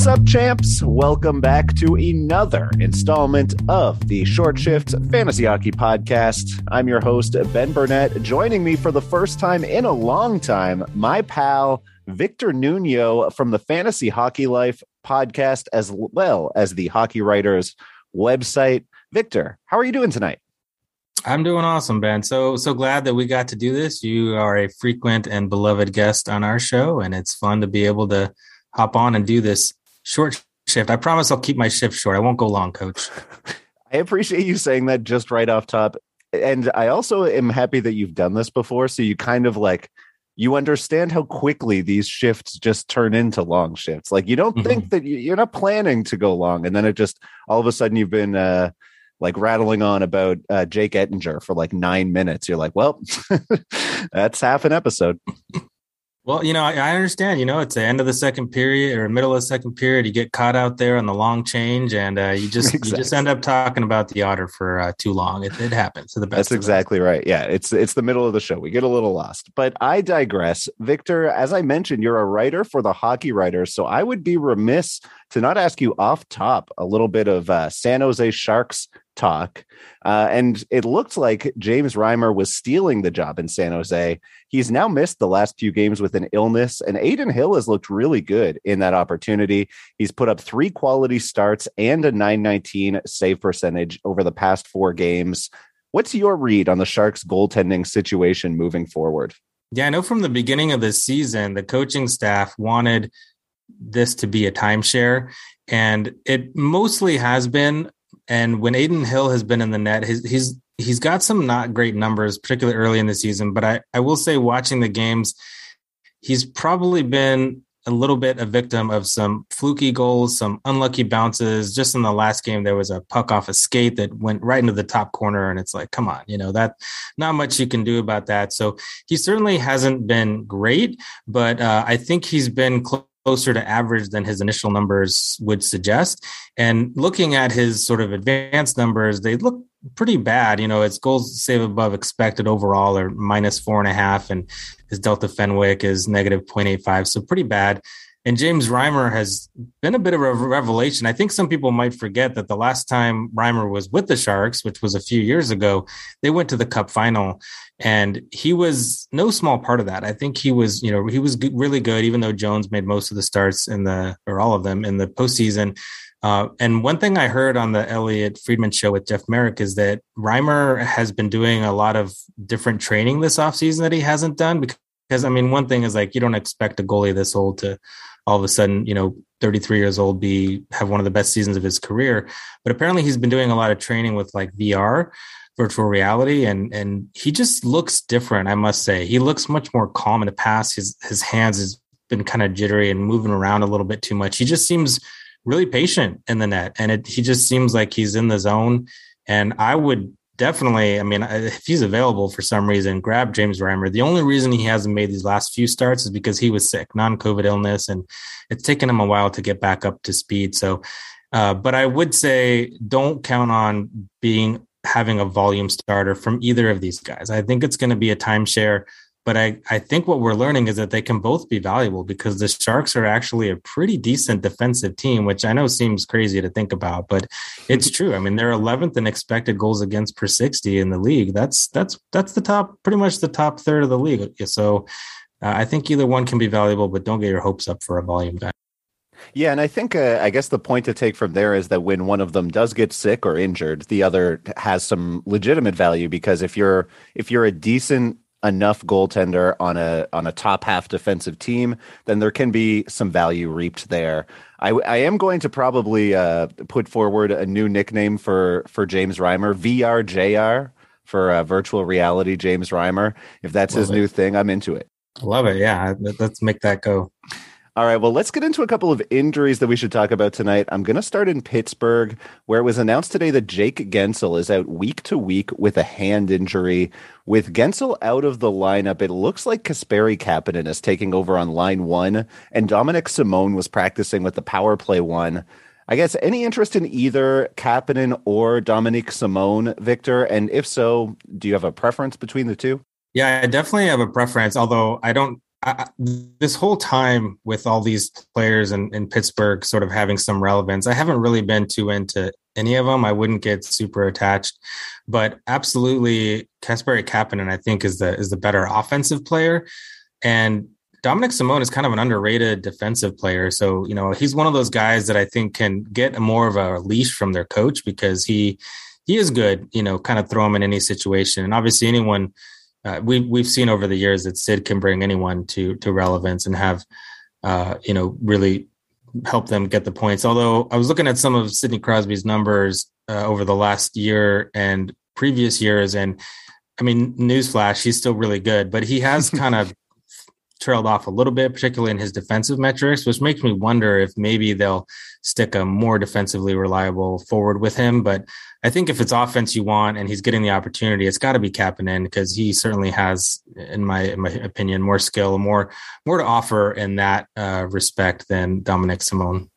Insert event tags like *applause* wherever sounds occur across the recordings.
What's up, champs? Welcome back to another installment of the Short Shift Fantasy Hockey Podcast. I'm your host, Ben Burnett. Joining me for the first time in a long time, my pal, Victor Nuno from the Fantasy Hockey Life podcast, as well as the Hockey Writers website. Victor, how are you doing tonight? I'm doing awesome, Ben. So so glad that we got to do this. You are a frequent and beloved guest on our show, and it's fun to be able to hop on and do this short shift. I promise I'll keep my shift short. I won't go long, coach. *laughs* I appreciate you saying that just right off top. And I also am happy that you've done this before. So you kind of like you understand how quickly these shifts just turn into long shifts. Like you don't mm-hmm. think that you're not planning to go long, and then it just all of a sudden you've been uh, like rattling on about uh, Jake Oettinger for like nine minutes. You're like, well, *laughs* that's half an episode. Well, you know, I, I, understand. You know, it's the end of the second period or middle of the second period. You get caught out there on the long change, and uh, you just exactly. you just end up talking about the otter for uh, too long. It, it happens to the best. That's exactly right. Yeah, it's it's the middle of the show. We get a little lost, but I digress. Victor, as I mentioned, you're a writer for the Hockey Writers, so I would be remiss to not ask you off top a little bit of uh, San Jose Sharks talk. Uh, and it looked like James Reimer was stealing the job in San Jose. He's now missed the last few games with an illness, and Adin Hill has looked really good in that opportunity. He's put up three quality starts and a 919 save percentage over the past four games. What's your read on the Sharks' goaltending situation moving forward? Yeah, I know from the beginning of the season, the coaching staff wanted this to be a timeshare, and it mostly has been and when Adin Hill has been in the net, his, he's he's got some not great numbers, particularly early in the season. But I, I will say, watching the games, he's probably been a little bit a victim of some fluky goals, some unlucky bounces. Just in the last game, there was a puck off a skate that went right into the top corner, and it's like, come on, you know that not much you can do about that. So he certainly hasn't been great, but uh, I think he's been close closer to average than his initial numbers would suggest. And looking at his sort of advanced numbers, they look pretty bad. You know, its goals save above expected overall are minus four and a half, and his Delta Fenwick is negative 0.85. So pretty bad. And James Reimer has been a bit of a revelation. I think some people might forget that the last time Reimer was with the Sharks, which was a few years ago, they went to the Cup final, and he was no small part of that. I think he was, you know, he was really good, even though Jones made most of the starts in the or all of them in the postseason. Uh, and one thing I heard on the Elliotte Friedman show with Jeff Marek is that Reimer has been doing a lot of different training this offseason that he hasn't done because because I mean, one thing is like you don't expect a goalie this old to all of a sudden, you know, 33 years old, be have one of the best seasons of his career. But apparently, he's been doing a lot of training with like VR, virtual reality, and and he just looks different. I must say, he looks much more calm in the past. His his hands has been kind of jittery and moving around a little bit too much. He just seems really patient in the net, and it, he just seems like he's in the zone. And I would definitely, I mean, if he's available for some reason, grab James Reimer. The only reason he hasn't made these last few starts is because he was sick, non COVID illness, and it's taken him a while to get back up to speed. So, uh, but I would say don't count on being having a volume starter from either of these guys. I think it's going to be a timeshare. But I, I think what we're learning is that they can both be valuable because the Sharks are actually a pretty decent defensive team, which I know seems crazy to think about, but it's true. I mean, they're 11th in expected goals against per 60 in the league. That's that's that's the top, pretty much the top third of the league. So uh, I think either one can be valuable, but don't get your hopes up for a volume guy. Yeah, and I think uh, I guess the point to take from there is that when one of them does get sick or injured, the other has some legitimate value because if you're if you're a decent enough goaltender on a on a top half defensive team, then there can be some value reaped there. I, I am going to probably uh, put forward a new nickname for for James Reimer, VRJR for uh, virtual reality James Reimer. If that's Love his it. new thing, I'm into it. Love it. Yeah, let's make that go. All right, well, let's get into a couple of injuries that we should talk about tonight. I'm going to start in Pittsburgh, where it was announced today that Jake Guentzel is out week to week with a hand injury. With Gensel out of the lineup, it looks like Kasperi Kapanen is taking over on line one, and Dominik Simon was practicing with the power play one. I guess any interest in either Kapanen or Dominik Simon, Victor? And if so, do you have a preference between the two? Yeah, I definitely have a preference, although I don't I, this whole time with all these players in, in Pittsburgh sort of having some relevance, I haven't really been too into any of them. I wouldn't get super attached, but absolutely, Kasperi Kapanen, I think, is the is the better offensive player, and Dominik Simon is kind of an underrated defensive player. So you know, he's one of those guys that I think can get more of a leash from their coach because he he is good. You know, kind of throw him in any situation, and obviously anyone. Uh, we we've seen over the years that Sid can bring anyone to to relevance and have uh, you know really help them get the points. Although I was looking at some of Sidney Crosby's numbers uh, over the last year and previous years, and I mean, newsflash, he's still really good, but he has *laughs* kind of trailed off a little bit, particularly in his defensive metrics, which makes me wonder if maybe they'll stick a more defensively reliable forward with him. But I think if it's offense you want and he's getting the opportunity, it's got to be Kapanen because he certainly has, in my in my opinion, more skill, more more to offer in that uh, respect than Dominik Simon.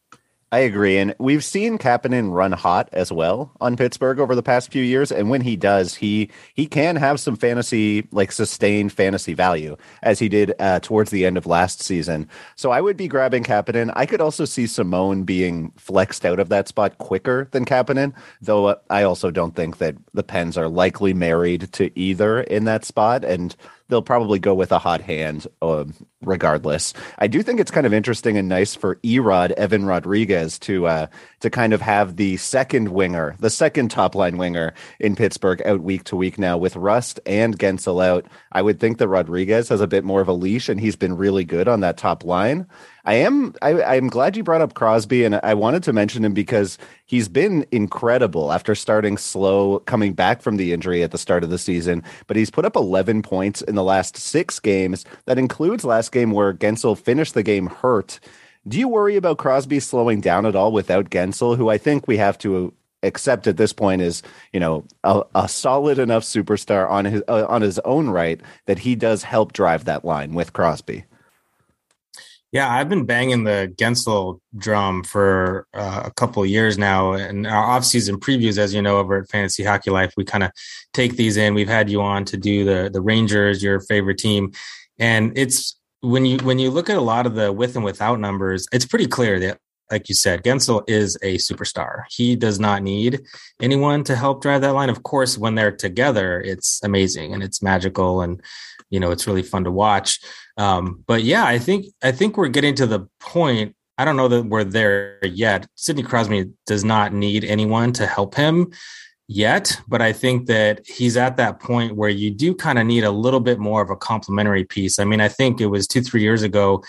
I agree. And we've seen Kapanen run hot as well on Pittsburgh over the past few years. And when he does, he he can have some fantasy, like sustained fantasy value, as he did uh, towards the end of last season. So I would be grabbing Kapanen. I could also see Simon being flexed out of that spot quicker than Kapanen, though I also don't think that the Pens are likely married to either in that spot. And they'll probably go with a hot hand um, regardless. I do think it's kind of interesting and nice for Erod Evan Rodriguez to uh, to kind of have the second winger, the second top line winger in Pittsburgh out week to week now with Rust and Guentzel out. I would think that Rodriguez has a bit more of a leash and he's been really good on that top line. I am I, I'm glad you brought up Crosby, and I wanted to mention him because he's been incredible after starting slow, coming back from the injury at the start of the season. But he's put up 11 points in the last six games. That includes last game where Guentzel finished the game hurt. Do you worry about Crosby slowing down at all without Guentzel, who I think we have to accept at this point is you know a, a solid enough superstar on his uh, on his own right that he does help drive that line with Crosby. Yeah, I've been banging the Guentzel drum for uh, a couple years now. And our off-season previews, as you know, over at Fantasy Hockey Life, we kind of take these in. We've had you on to do the the Rangers, your favorite team, and it's when you when you look at a lot of the with and without numbers, it's pretty clear that, like you said, Guentzel is a superstar. He does not need anyone to help drive that line. Of course, when they're together, it's amazing and it's magical, and you know it's really fun to watch um, but yeah, I think I think we're getting to the point. I don't know that we're there yet. Sidney Crosby does not need anyone to help him yet, but I think that he's at that point where you do kind of need a little bit more of a complementary piece. I mean, I think it was two, three years ago,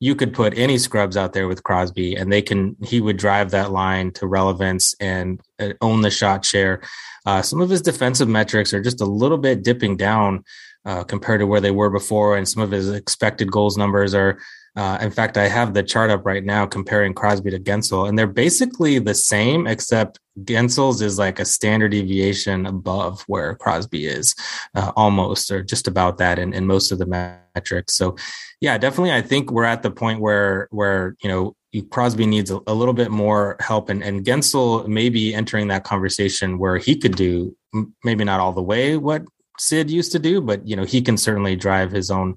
you could put any scrubs out there with Crosby and they can, he would drive that line to relevance and uh, own the shot share. Uh, some of his defensive metrics are just a little bit dipping down uh, compared to where they were before, and some of his expected goals numbers are. Uh, in fact, I have the chart up right now comparing Crosby to Guentzel, and they're basically the same, except Guentzel's is like a standard deviation above where Crosby is, uh, almost or just about that in, in most of the metrics. So, yeah, definitely, I think we're at the point where where you know Crosby needs a, a, little bit more help, and, and Guentzel may be entering that conversation where he could do maybe not all the way what Sid used to do, but you know he can certainly drive his own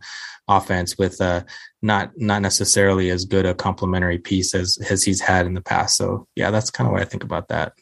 offense with uh, not not necessarily as good a complementary piece as as he's had in the past. So yeah, that's kind of what I think about that.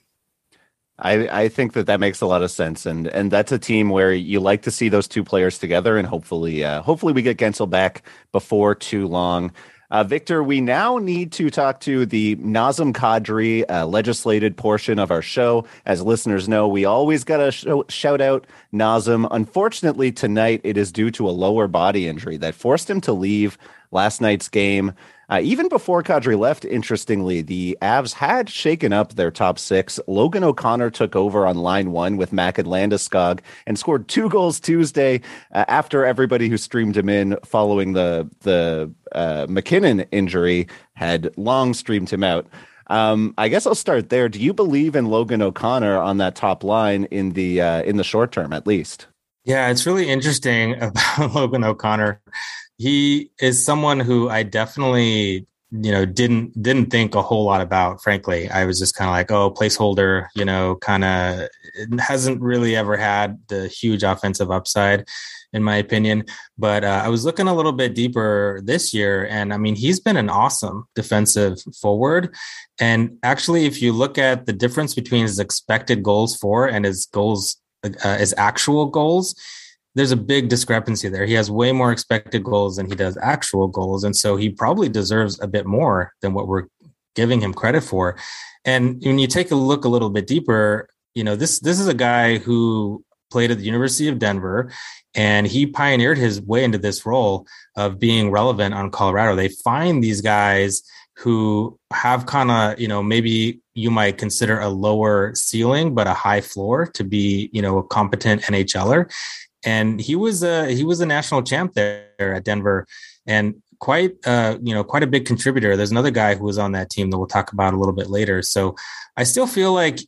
I, I think that that makes a lot of sense, and and that's a team where you like to see those two players together, and hopefully, uh, hopefully we get Guentzel back before too long. Uh, Victor, we now need to talk to the Nazem Kadri uh, legislated portion of our show. As listeners know, we always got to sh- shout out Nazem. Unfortunately, tonight it is due to a lower body injury that forced him to leave last night's game. Uh, even before Kadri left, interestingly, the Avs had shaken up their top six. Logan O'Connor took over on line one with Mac and Landeskog and scored two goals Tuesday uh, after everybody who streamed him in following the the uh, MacKinnon injury had long streamed him out. Um, I guess I'll start there. Do you believe in Logan O'Connor on that top line in the uh, in the short term, at least? Yeah, it's really interesting *laughs* about Logan O'Connor he is someone who I definitely you know didn't didn't think a whole lot about frankly. I was just kind of like oh placeholder you know kind of hasn't really ever had the huge offensive upside in my opinion. But uh, i was looking a little bit deeper this year and i mean he's been an awesome defensive forward. And actually if you look at the difference between his expected goals for and his goals uh, his actual goals there's a big discrepancy there. He has way more expected goals than he does actual goals. And so he probably deserves a bit more than what we're giving him credit for. And when you take a look a little bit deeper, you know, this this is a guy who played at the University of Denver and he pioneered his way into this role of being relevant on Colorado. They find these guys who have kind of, you know, maybe you might consider a lower ceiling but a high floor to be, you know, a competent NHLer and he was a he was a national champ there at Denver, and quite uh you know quite a big contributor. There's another guy who was on that team that we'll talk about a little bit later. So I still feel like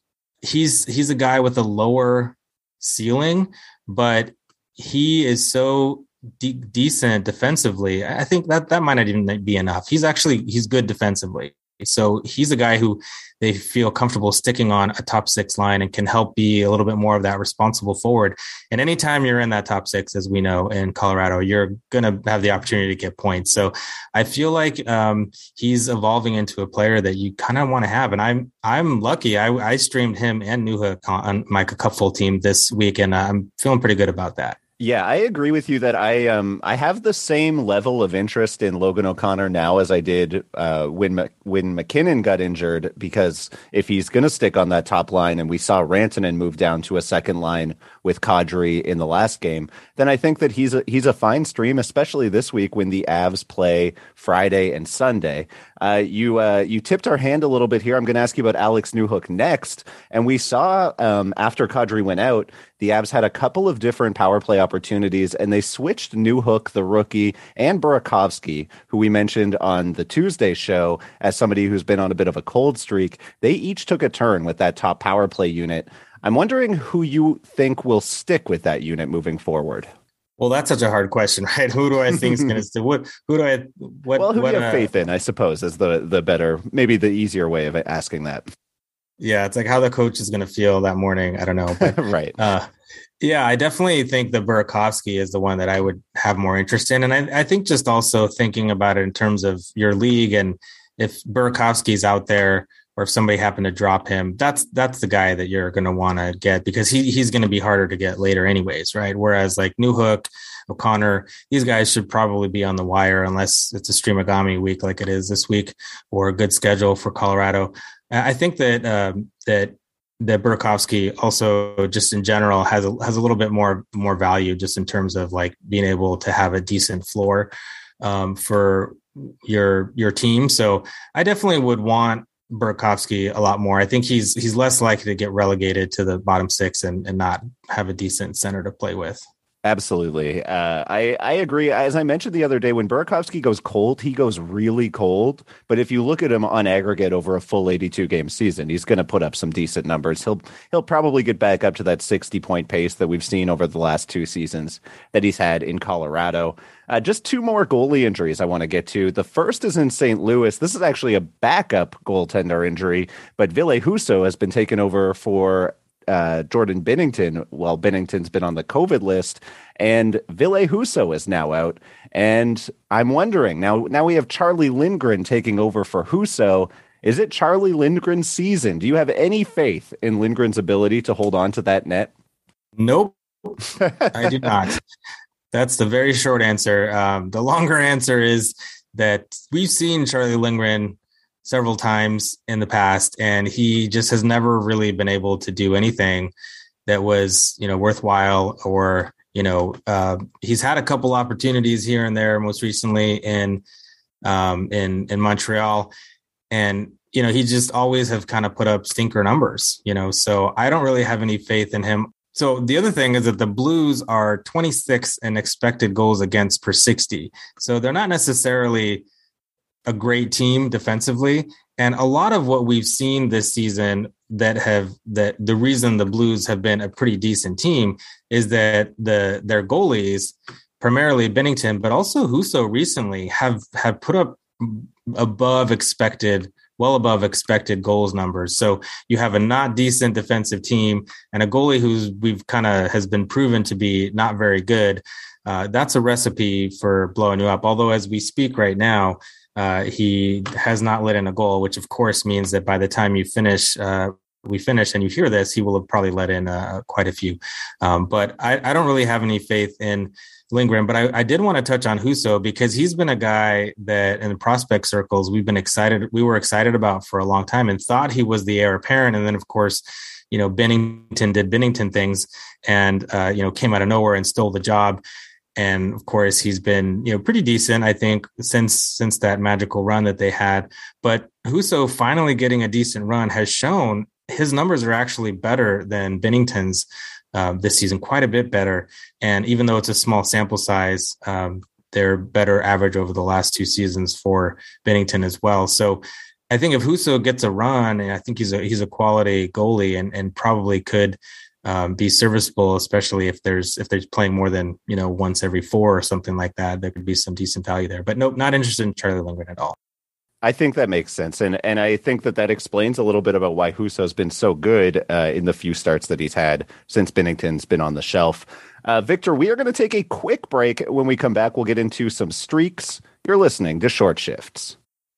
he's he's a guy with a lower ceiling, but he is so de- decent defensively. I think that that might not even be enough. He's actually he's good defensively. So he's a guy who they feel comfortable sticking on a top six line and can help be a little bit more of that responsible forward. And anytime you're in that top six, as we know in Colorado, you're going to have the opportunity to get points. So I feel like um, he's evolving into a player that you kind of want to have. And I'm I'm lucky. I, I streamed him and Newhook on my Cupful team this week, and I'm feeling pretty good about that. Yeah, I agree with you that I um I have the same level of interest in Logan O'Connor now as I did uh, when when MacKinnon got injured because if he's going to stick on that top line and we saw Rantanen move down to a second line with Kadri in the last game, then I think that he's a, he's a fine stream, especially this week when the Avs play Friday and Sunday. Uh, you uh, you tipped our hand a little bit here. I'm going to ask you about Alex Newhook next, and we saw um, after Kadri went out, the Avs had a couple of different power play opportunities, and they switched Newhook, the rookie, and Burakovsky, who we mentioned on the Tuesday show as somebody who's been on a bit of a cold streak. They each took a turn with that top power play unit. I'm wondering who you think will stick with that unit moving forward. Well, that's such a hard question, *laughs* right? Who do I think is going *laughs* to stick? What? Who do I? What? Well, who what, do you have uh, faith in? I suppose is the the better, maybe the easier way of asking that. Yeah, it's like how the coach is going to feel that morning. I don't know. But, *laughs* right. Uh, yeah, I definitely think that Burakovsky is the one that I would have more interest in. And I, I think just also thinking about it in terms of your league and if Burakovsky's out there or if somebody happened to drop him, that's that's the guy that you're going to want to get because he he's going to be harder to get later anyways, right? Whereas like Newhook, O'Connor, these guys should probably be on the wire unless it's a Streamagami week like it is this week or a good schedule for Colorado. I think that um, that that Burakovsky also just in general has a, has a little bit more more value just in terms of like being able to have a decent floor um, for your your team. So I definitely would want Burakovsky a lot more. I think he's he's less likely to get relegated to the bottom six and, and not have a decent center to play with. Absolutely. Uh, I, I agree. As I mentioned the other day, when Burakovsky goes cold, he goes really cold. But if you look at him on aggregate over a full 82 game season, he's going to put up some decent numbers. He'll he'll probably get back up to that 60 point pace that we've seen over the last two seasons that he's had in Colorado. Uh, just two more goalie injuries I want to get to. The first is in St. Louis. This is actually a backup goaltender injury, but Ville Husso has been taken over for uh, Jordan Binnington while Binnington's been on the COVID list, and Ville Husso is now out. And I'm wondering now. Now we have Charlie Lindgren taking over for Husso. Is it Charlie Lindgren's season? Do you have any faith in Lindgren's ability to hold on to that net? Nope, I do *laughs* not. That's the very short answer. Um, the longer answer is that we've seen Charlie Lindgren several times in the past, and he just has never really been able to do anything that was, you know, worthwhile or you know, uh, he's had a couple opportunities here and there. Most recently in um, in in Montreal, and you know, he just always have kind of put up stinker numbers. You know, so I don't really have any faith in him. So the other thing is that the Blues are 26 in expected goals against per 60. So they're not necessarily a great team defensively. And a lot of what we've seen this season that have that the reason the Blues have been a pretty decent team is that the their goalies, primarily Binnington, but also Husso recently have have put up above expected well above expected goals numbers. So you have a not decent defensive team and a goalie who's we've kind of has been proven to be not very good. Uh, that's a recipe for blowing you up. Although as we speak right now, uh, he has not let in a goal, which of course means that by the time you finish, uh, we finish and you hear this, he will have probably let in uh, quite a few. Um, but I, I, don't really have any faith in Lindgren. But I, I did want to touch on Husso because he's been a guy that in the prospect circles we've been excited, we were excited about for a long time and thought he was the heir apparent. And then of course, you know, Binnington did Binnington things and, uh, you know, came out of nowhere and stole the job and of course he's been you know pretty decent i think since since that magical run that they had but Husso finally getting a decent run has shown his numbers are actually better than Binnington's uh, this season, quite a bit better. And even though it's a small sample size, um, they're better average over the last two seasons for bennington as well. So I think if Husso gets a run, and I think he's a he's a quality goalie and and probably could um, be serviceable, especially if there's if there's playing more than you know once every four or something like that. There could be some decent value there. But nope, not interested in Charlie Lindgren at all. I think that makes sense, and and I think that that explains a little bit about why Husso has been so good uh, in the few starts that he's had since Binnington's been on the shelf. Uh, Victor, we are going to take a quick break. When we come back, we'll get into some streaks. You're listening to Short Shifts.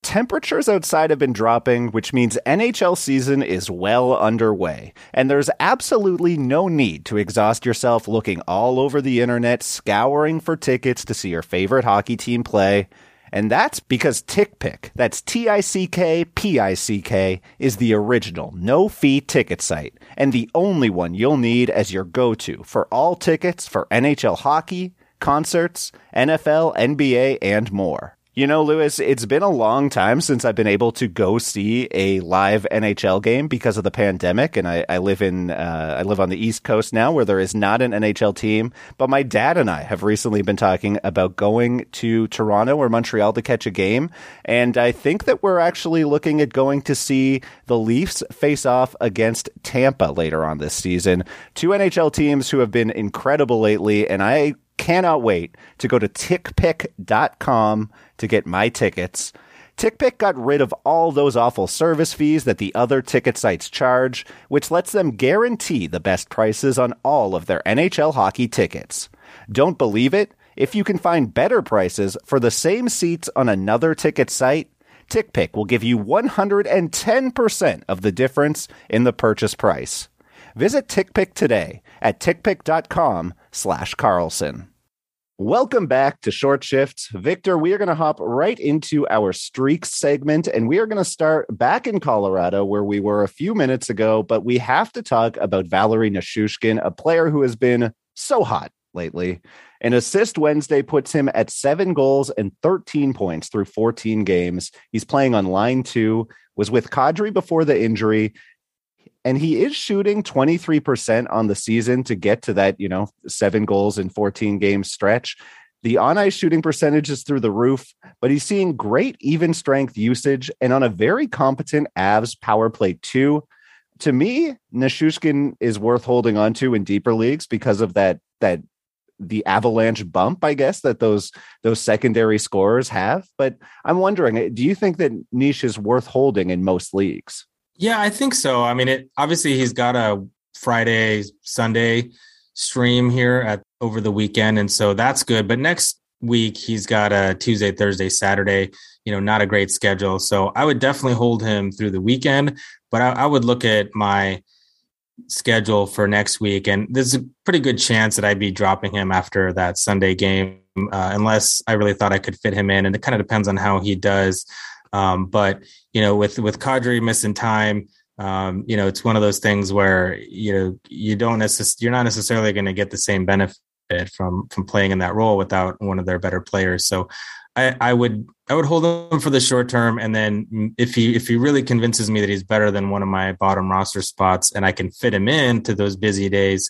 Temperatures outside have been dropping, which means NHL season is well underway. And there's absolutely no need to exhaust yourself looking all over the internet, scouring for tickets to see your favorite hockey team play. And that's because TickPick, that's T I C K P I C K, is the original no fee ticket site and the only one you'll need as your go to for all tickets for NHL hockey, concerts, NFL, NBA, and more. You know, Lewis, it's been a long time since I've been able to go see a live NHL game because of the pandemic, and I, I live in uh, I live on the East Coast now, where there is not an NHL team. But my dad and I have recently been talking about going to Toronto or Montreal to catch a game, and I think that we're actually looking at going to see the Leafs face off against Tampa later on this season. Two NHL teams who have been incredible lately, and I cannot wait to go to tickpick.com to get my tickets. TickPick got rid of all those awful service fees that the other ticket sites charge, which lets them guarantee the best prices on all of their NHL hockey tickets. Don't believe it? If you can find better prices for the same seats on another ticket site, TickPick will give you 110% of the difference in the purchase price. Visit TickPick today at tickpick.com slash Carlson. Welcome back to Short Shifts. Victor, we are going to hop right into our streaks segment, and we are going to start back in Colorado where we were a few minutes ago, but we have to talk about Valeri Nichushkin, a player who has been so hot lately. An assist Wednesday puts him at seven goals and 13 points through 14 games. He's playing on line two, was with Kadri before the injury, and he is shooting 23% on the season to get to that, you know, seven goals in 14 games stretch. The on ice shooting percentage is through the roof, but he's seeing great even strength usage and on a very competent Avs power play too. To me, Nichushkin is worth holding on to in deeper leagues because of that that the avalanche bump, I guess, that those those secondary scorers have. But I'm wondering, eh, do you think that Niche is worth holding in most leagues? Yeah, I think so. I mean, it obviously he's got a Friday, Sunday stream here at over the weekend, and so that's good. But next week he's got a Tuesday, Thursday, Saturday. You know, not a great schedule. So I would definitely hold him through the weekend. But I, I would look at my schedule for next week, and there's a pretty good chance that I'd be dropping him after that Sunday game, uh, unless I really thought I could fit him in. And it kind of depends on how he does um, but you know, with with Kadri missing time, um, you know, it's one of those things where you know you don't necessarily you're not necessarily going to get the same benefit from from playing in that role without one of their better players. So I, I would I would hold him for the short term, and then if he if he really convinces me that he's better than one of my bottom roster spots, and I can fit him in to those busy days,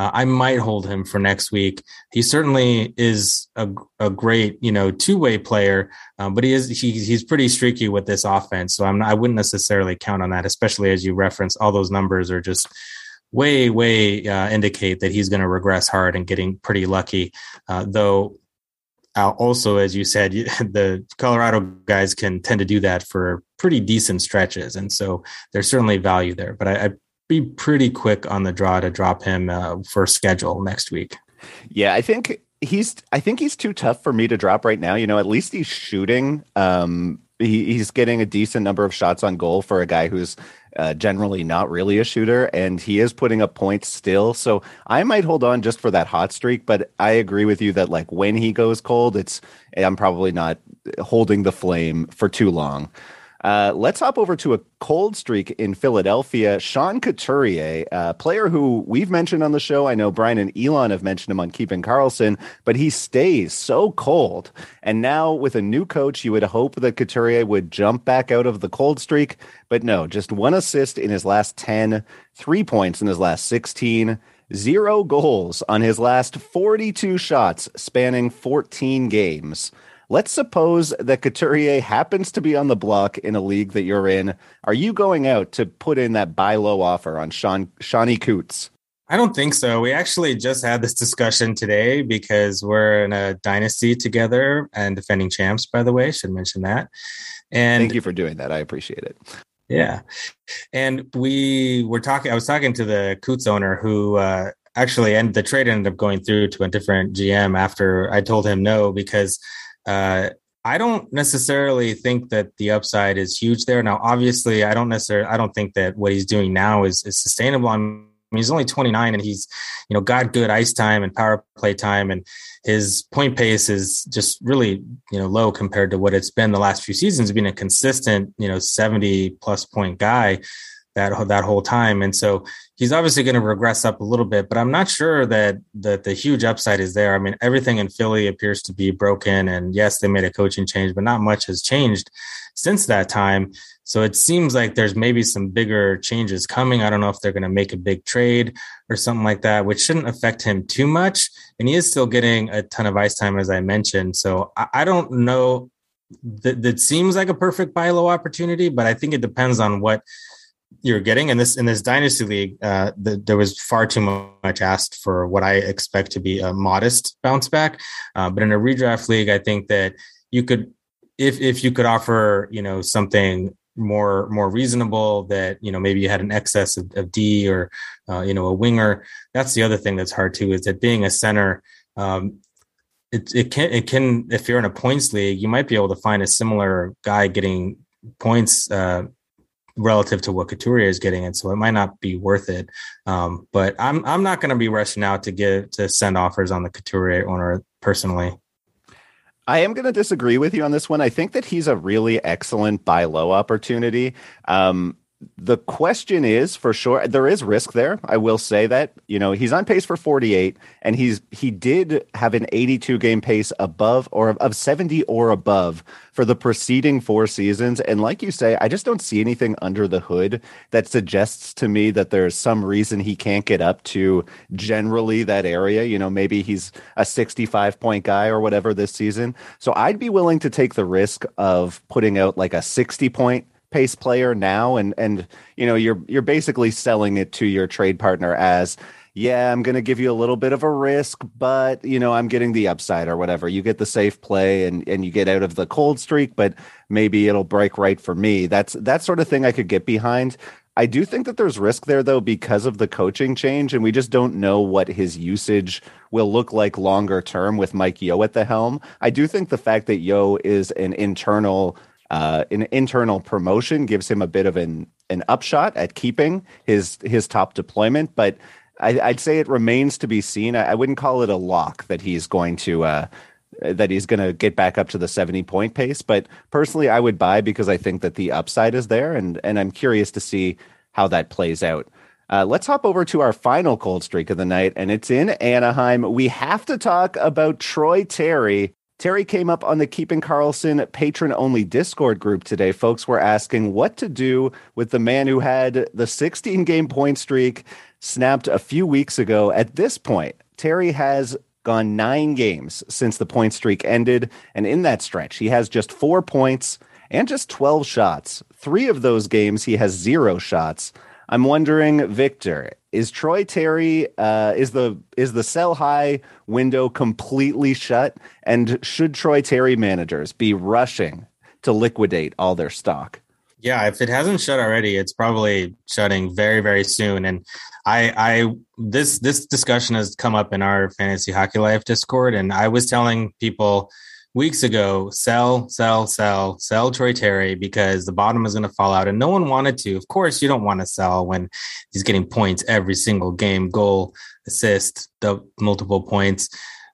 uh, I might hold him for next week. He certainly is a, a great, you know, two way player, uh, but he is he, he's pretty streaky with this offense. So I'm not, I wouldn't necessarily count on that, especially as you reference all those numbers are just way way uh, indicate that he's going to regress hard and getting pretty lucky. Uh, though uh, also, as you said, *laughs* the Colorado guys can tend to do that for pretty decent stretches, and so there's certainly value there. But I, would be pretty quick on the draw to drop him uh, for schedule next week. Yeah, I think he's I think he's too tough for me to drop right now. You know, at least he's shooting. Um, he, he's getting a decent number of shots on goal for a guy who's uh, generally not really a shooter, and he is putting up points still. So I might hold on just for that hot streak. But I agree with you that like when he goes cold, it's I'm probably not holding the flame for too long. Uh, let's hop over to a cold streak in Philadelphia. Sean Couturier, a player who we've mentioned on the show. I know Brian and Elon have mentioned him on Keeping Carlson, but he stays so cold. And now with a new coach, you would hope that Couturier would jump back out of the cold streak. But no, just one assist in his last 10, three points in his last 16 zero goals on his last 42 shots spanning 14 games. Let's suppose that Couturier happens to be on the block in a league that you're in. Are you going out to put in that buy low offer on Sean Shawnee Coots? I don't think so. We actually just had this discussion today because we're in a dynasty together and defending champs, by the way. Should mention that. And thank you for doing that. I appreciate it. Yeah. And we were talking, I was talking to the Coots owner who uh, actually, and the trade ended up going through to a different GM after I told him no because uh, I don't necessarily think that the upside is huge there. Now, obviously, I don't necessarily, I don't think that what he's doing now is, is sustainable. I mean, he's only 29 and he's, you know, got good ice time and power play time, and his point pace is just really, you know, low compared to what it's been the last few seasons. Being a consistent, you know, 70 plus point guy that that whole time, and so he's obviously going to regress up a little bit, but I'm not sure that that the huge upside is there. I mean, everything in Philly appears to be broken, and yes, they made a coaching change, but not much has changed since that time. So it seems like there's maybe some bigger changes coming. I don't know if they're going to make a big trade or something like that, which shouldn't affect him too much. And he is still getting a ton of ice time, as I mentioned. So I, I don't know. That, that seems like a perfect buy low opportunity, but I think it depends on what you're getting in this in this dynasty league uh, the, there was far too much asked for what i expect to be a modest bounce back. Uh, but in a redraft league i think that you could if if you could offer you know something more more reasonable that you know maybe you had an excess of, of d or uh, you know a winger that's the other thing that's hard too is that being a center um, it, it can it can if you're in a points league you might be able to find a similar guy getting points uh, relative to what Couturier is getting, and so it might not be worth it. Um, but I'm I'm not going to be rushing out to give to send offers on the Couturier owner personally. I am going to disagree with you on this one. I think that he's a really excellent buy low opportunity. Um, the question is for sure there is risk there. I will say that you know he's on pace for 48 and he's he did have an 82 game pace above or of 70 or above for the preceding four seasons. And like you say i just don't see anything under the hood that suggests to me that there's some reason he can't get up to generally that area. You know maybe he's a 65 point guy or whatever this season. So i'd be willing to take the risk of putting out like a 60 point pace player now and and you know you're you're basically selling it to your trade partner as yeah i'm going to give you a little bit of a risk but you know i'm getting the upside or whatever. You get the safe play and and you get out of the cold streak but maybe it'll break right for me. That's that sort of thing i could get behind. I do think that there's risk there though because of the coaching change, and we just don't know what his usage will look like longer term with Mike Yeo at the helm. I do think the fact that Yeo is an internal uh, an internal promotion gives him a bit of an an upshot at keeping his his top deployment, but I, would say it remains to be seen. I, I, wouldn't call it a lock that he's going to uh, that he's going to get back up to the seventy point pace. But personally, I would buy because I think that the upside is there, and and I'm curious to see how that plays out. Uh, let's hop over to our final cold streak of the night, and it's in Anaheim. We have to talk about Troy Terry Terry came up on the Keeping Carlson patron only Discord group today. Folks were asking what to do with the man who had the 16 game point streak snapped a few weeks ago. At this point, Terry has gone nine games since the point streak ended. And in that stretch, he has just four points and just 12 shots. Three of those games, he has zero shots. I'm wondering, Victor, is Troy Terry uh, is the is the sell high window completely shut, and should Troy Terry managers be rushing to liquidate all their stock? Yeah, if it hasn't shut already, it's probably shutting very very soon. And I I this this discussion has come up in our fantasy hockey life Discord, and I was telling people weeks ago, sell, sell, sell, sell Troy Terry because the bottom is going to fall out. And no one wanted to. Of course, you don't want to sell when he's getting points every single game, goal, assist, multiple points.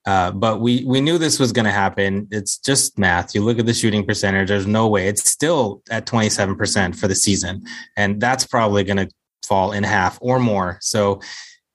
Uh, but we we knew this was going to happen. It's just math. You look at the shooting percentage. There's no way. It's still at 27% for the season, and that's probably going to fall in half or more. So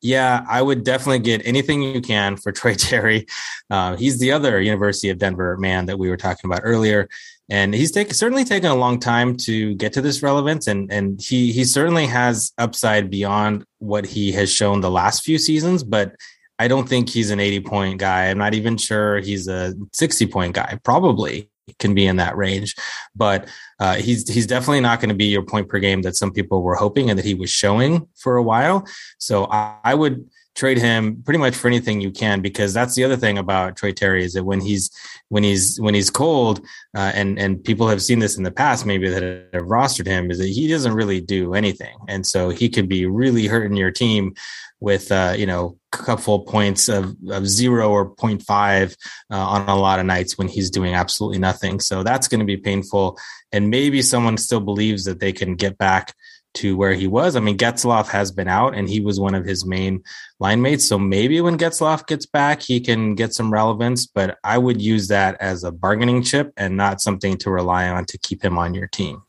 yeah, I would definitely get anything you can for *laughs* Troy Terry. Uh, he's the other University of Denver man that we were talking about earlier, and he's certainly taken a long time to get to this relevance, and and he he certainly has upside beyond what he has shown the last few seasons, but. I don't think he's an 80 point guy. I'm not even sure he's a 60 point guy. Probably can be in that range. But uh, he's he's definitely not going to be your point per game that some people were hoping and that he was showing for a while. So I, I would trade him pretty much for anything you can because that's the other thing about Troy Terry is that when he's when he's when he's cold uh, and and people have seen this in the past maybe that have rostered him is that he doesn't really do anything and so he could be really hurting your team with uh, you know a couple points of, of zero or 0.5 uh, on a lot of nights when he's doing absolutely nothing. So that's going to be painful. And maybe someone still believes that they can get back to where he was. I mean, Getzlaf has been out and he was one of his main line mates. So maybe when Getzlaf gets back, he can get some relevance, but I would use that as a bargaining chip and not something to rely on to keep him on your team.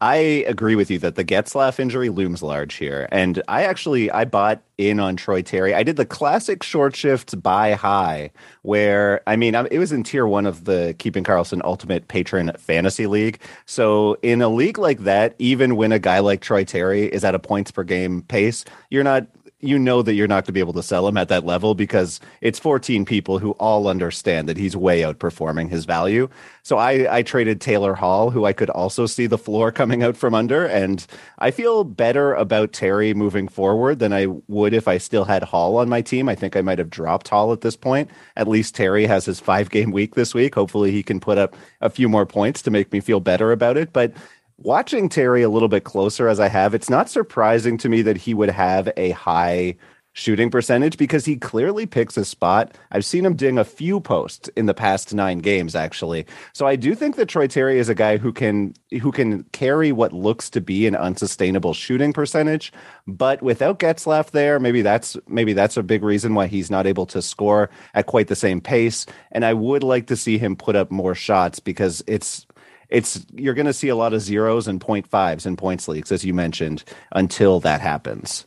I agree with you that the Getzlaf injury looms large here. And I actually I bought in on Troy Terry. I did the classic short shift buy high where I mean it was in tier 1 of the Keeping Carlson Ultimate Patron Fantasy League. So in a league like that, even when a guy like Troy Terry is at a points per game pace, you're not you know that you're not going to be able to sell him at that level because it's 14 people who all understand that he's way outperforming his value. So I, I traded Taylor Hall, who I could also see the floor coming out from under. And I feel better about Terry moving forward than I would if I still had Hall on my team. I think I might have dropped Hall at this point. At least Terry has his five game week this week. Hopefully he can put up a few more points to make me feel better about it. But watching Terry a little bit closer as I have, it's not surprising to me that he would have a high shooting percentage because he clearly picks a spot. I've seen him ding a few posts in the past nine games, actually. So I do think that Troy Terry is a guy who can who can carry what looks to be an unsustainable shooting percentage. But without Getzlaf there, maybe that's maybe that's a big reason why he's not able to score at quite the same pace. And I would like to see him put up more shots because it's it's you're going to see a lot of zeros and point fives in points leagues, as you mentioned, until that happens.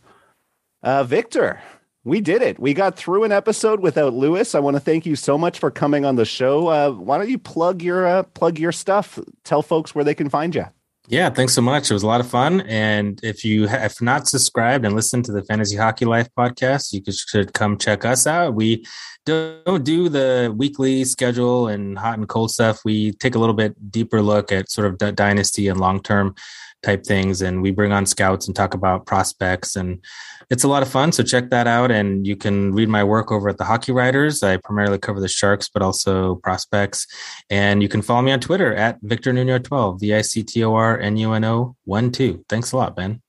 Uh, Victor, we did it. We got through an episode without Lewis. I want to thank you so much for coming on the show. Uh, why don't you plug your uh, plug your stuff? Tell folks where they can find you. Yeah, thanks so much. It was a lot of fun. And if you have not subscribed and listened to the Fantasy Hockey Life podcast, you should come check us out. We don't do the weekly schedule and hot and cold stuff. We take a little bit deeper look at sort of dynasty and long term type things. And we bring on scouts and talk about prospects. And it's a lot of fun. So check that out. And you can read my work over at the Hockey Writers. I primarily cover the Sharks, but also prospects. And you can follow me on Twitter at Victor Nuno 12, V I C T O R N U N O 1 2. Thanks a lot, Ben.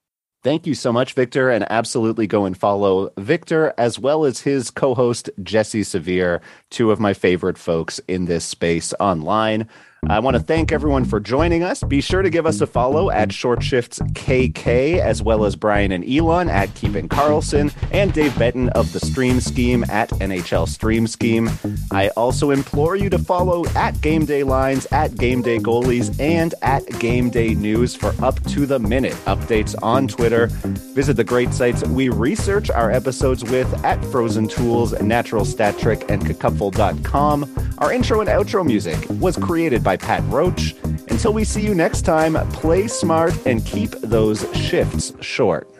Thank you so much, Victor. And absolutely go and follow Victor as well as his co host, Jesse Severe, two of my favorite folks in this space online. I want to thank everyone for joining us. Be sure to give us a follow at Short Shifts KK, as well as Brian and Elon at Keeping Carlson, and Dave Benton of the Stream Scheme at NHL Stream Scheme. I also implore you to follow at Game Day Lines, at Game Day Goalies, and at Game Day News for up to the minute updates on Twitter. Visit the great sites we research our episodes with at Frozen Tools, Natural Stat Trick, and Cacuffle.com. Our intro and outro music was created by by Pat Roach. Until we see you next time, play smart and keep those shifts short.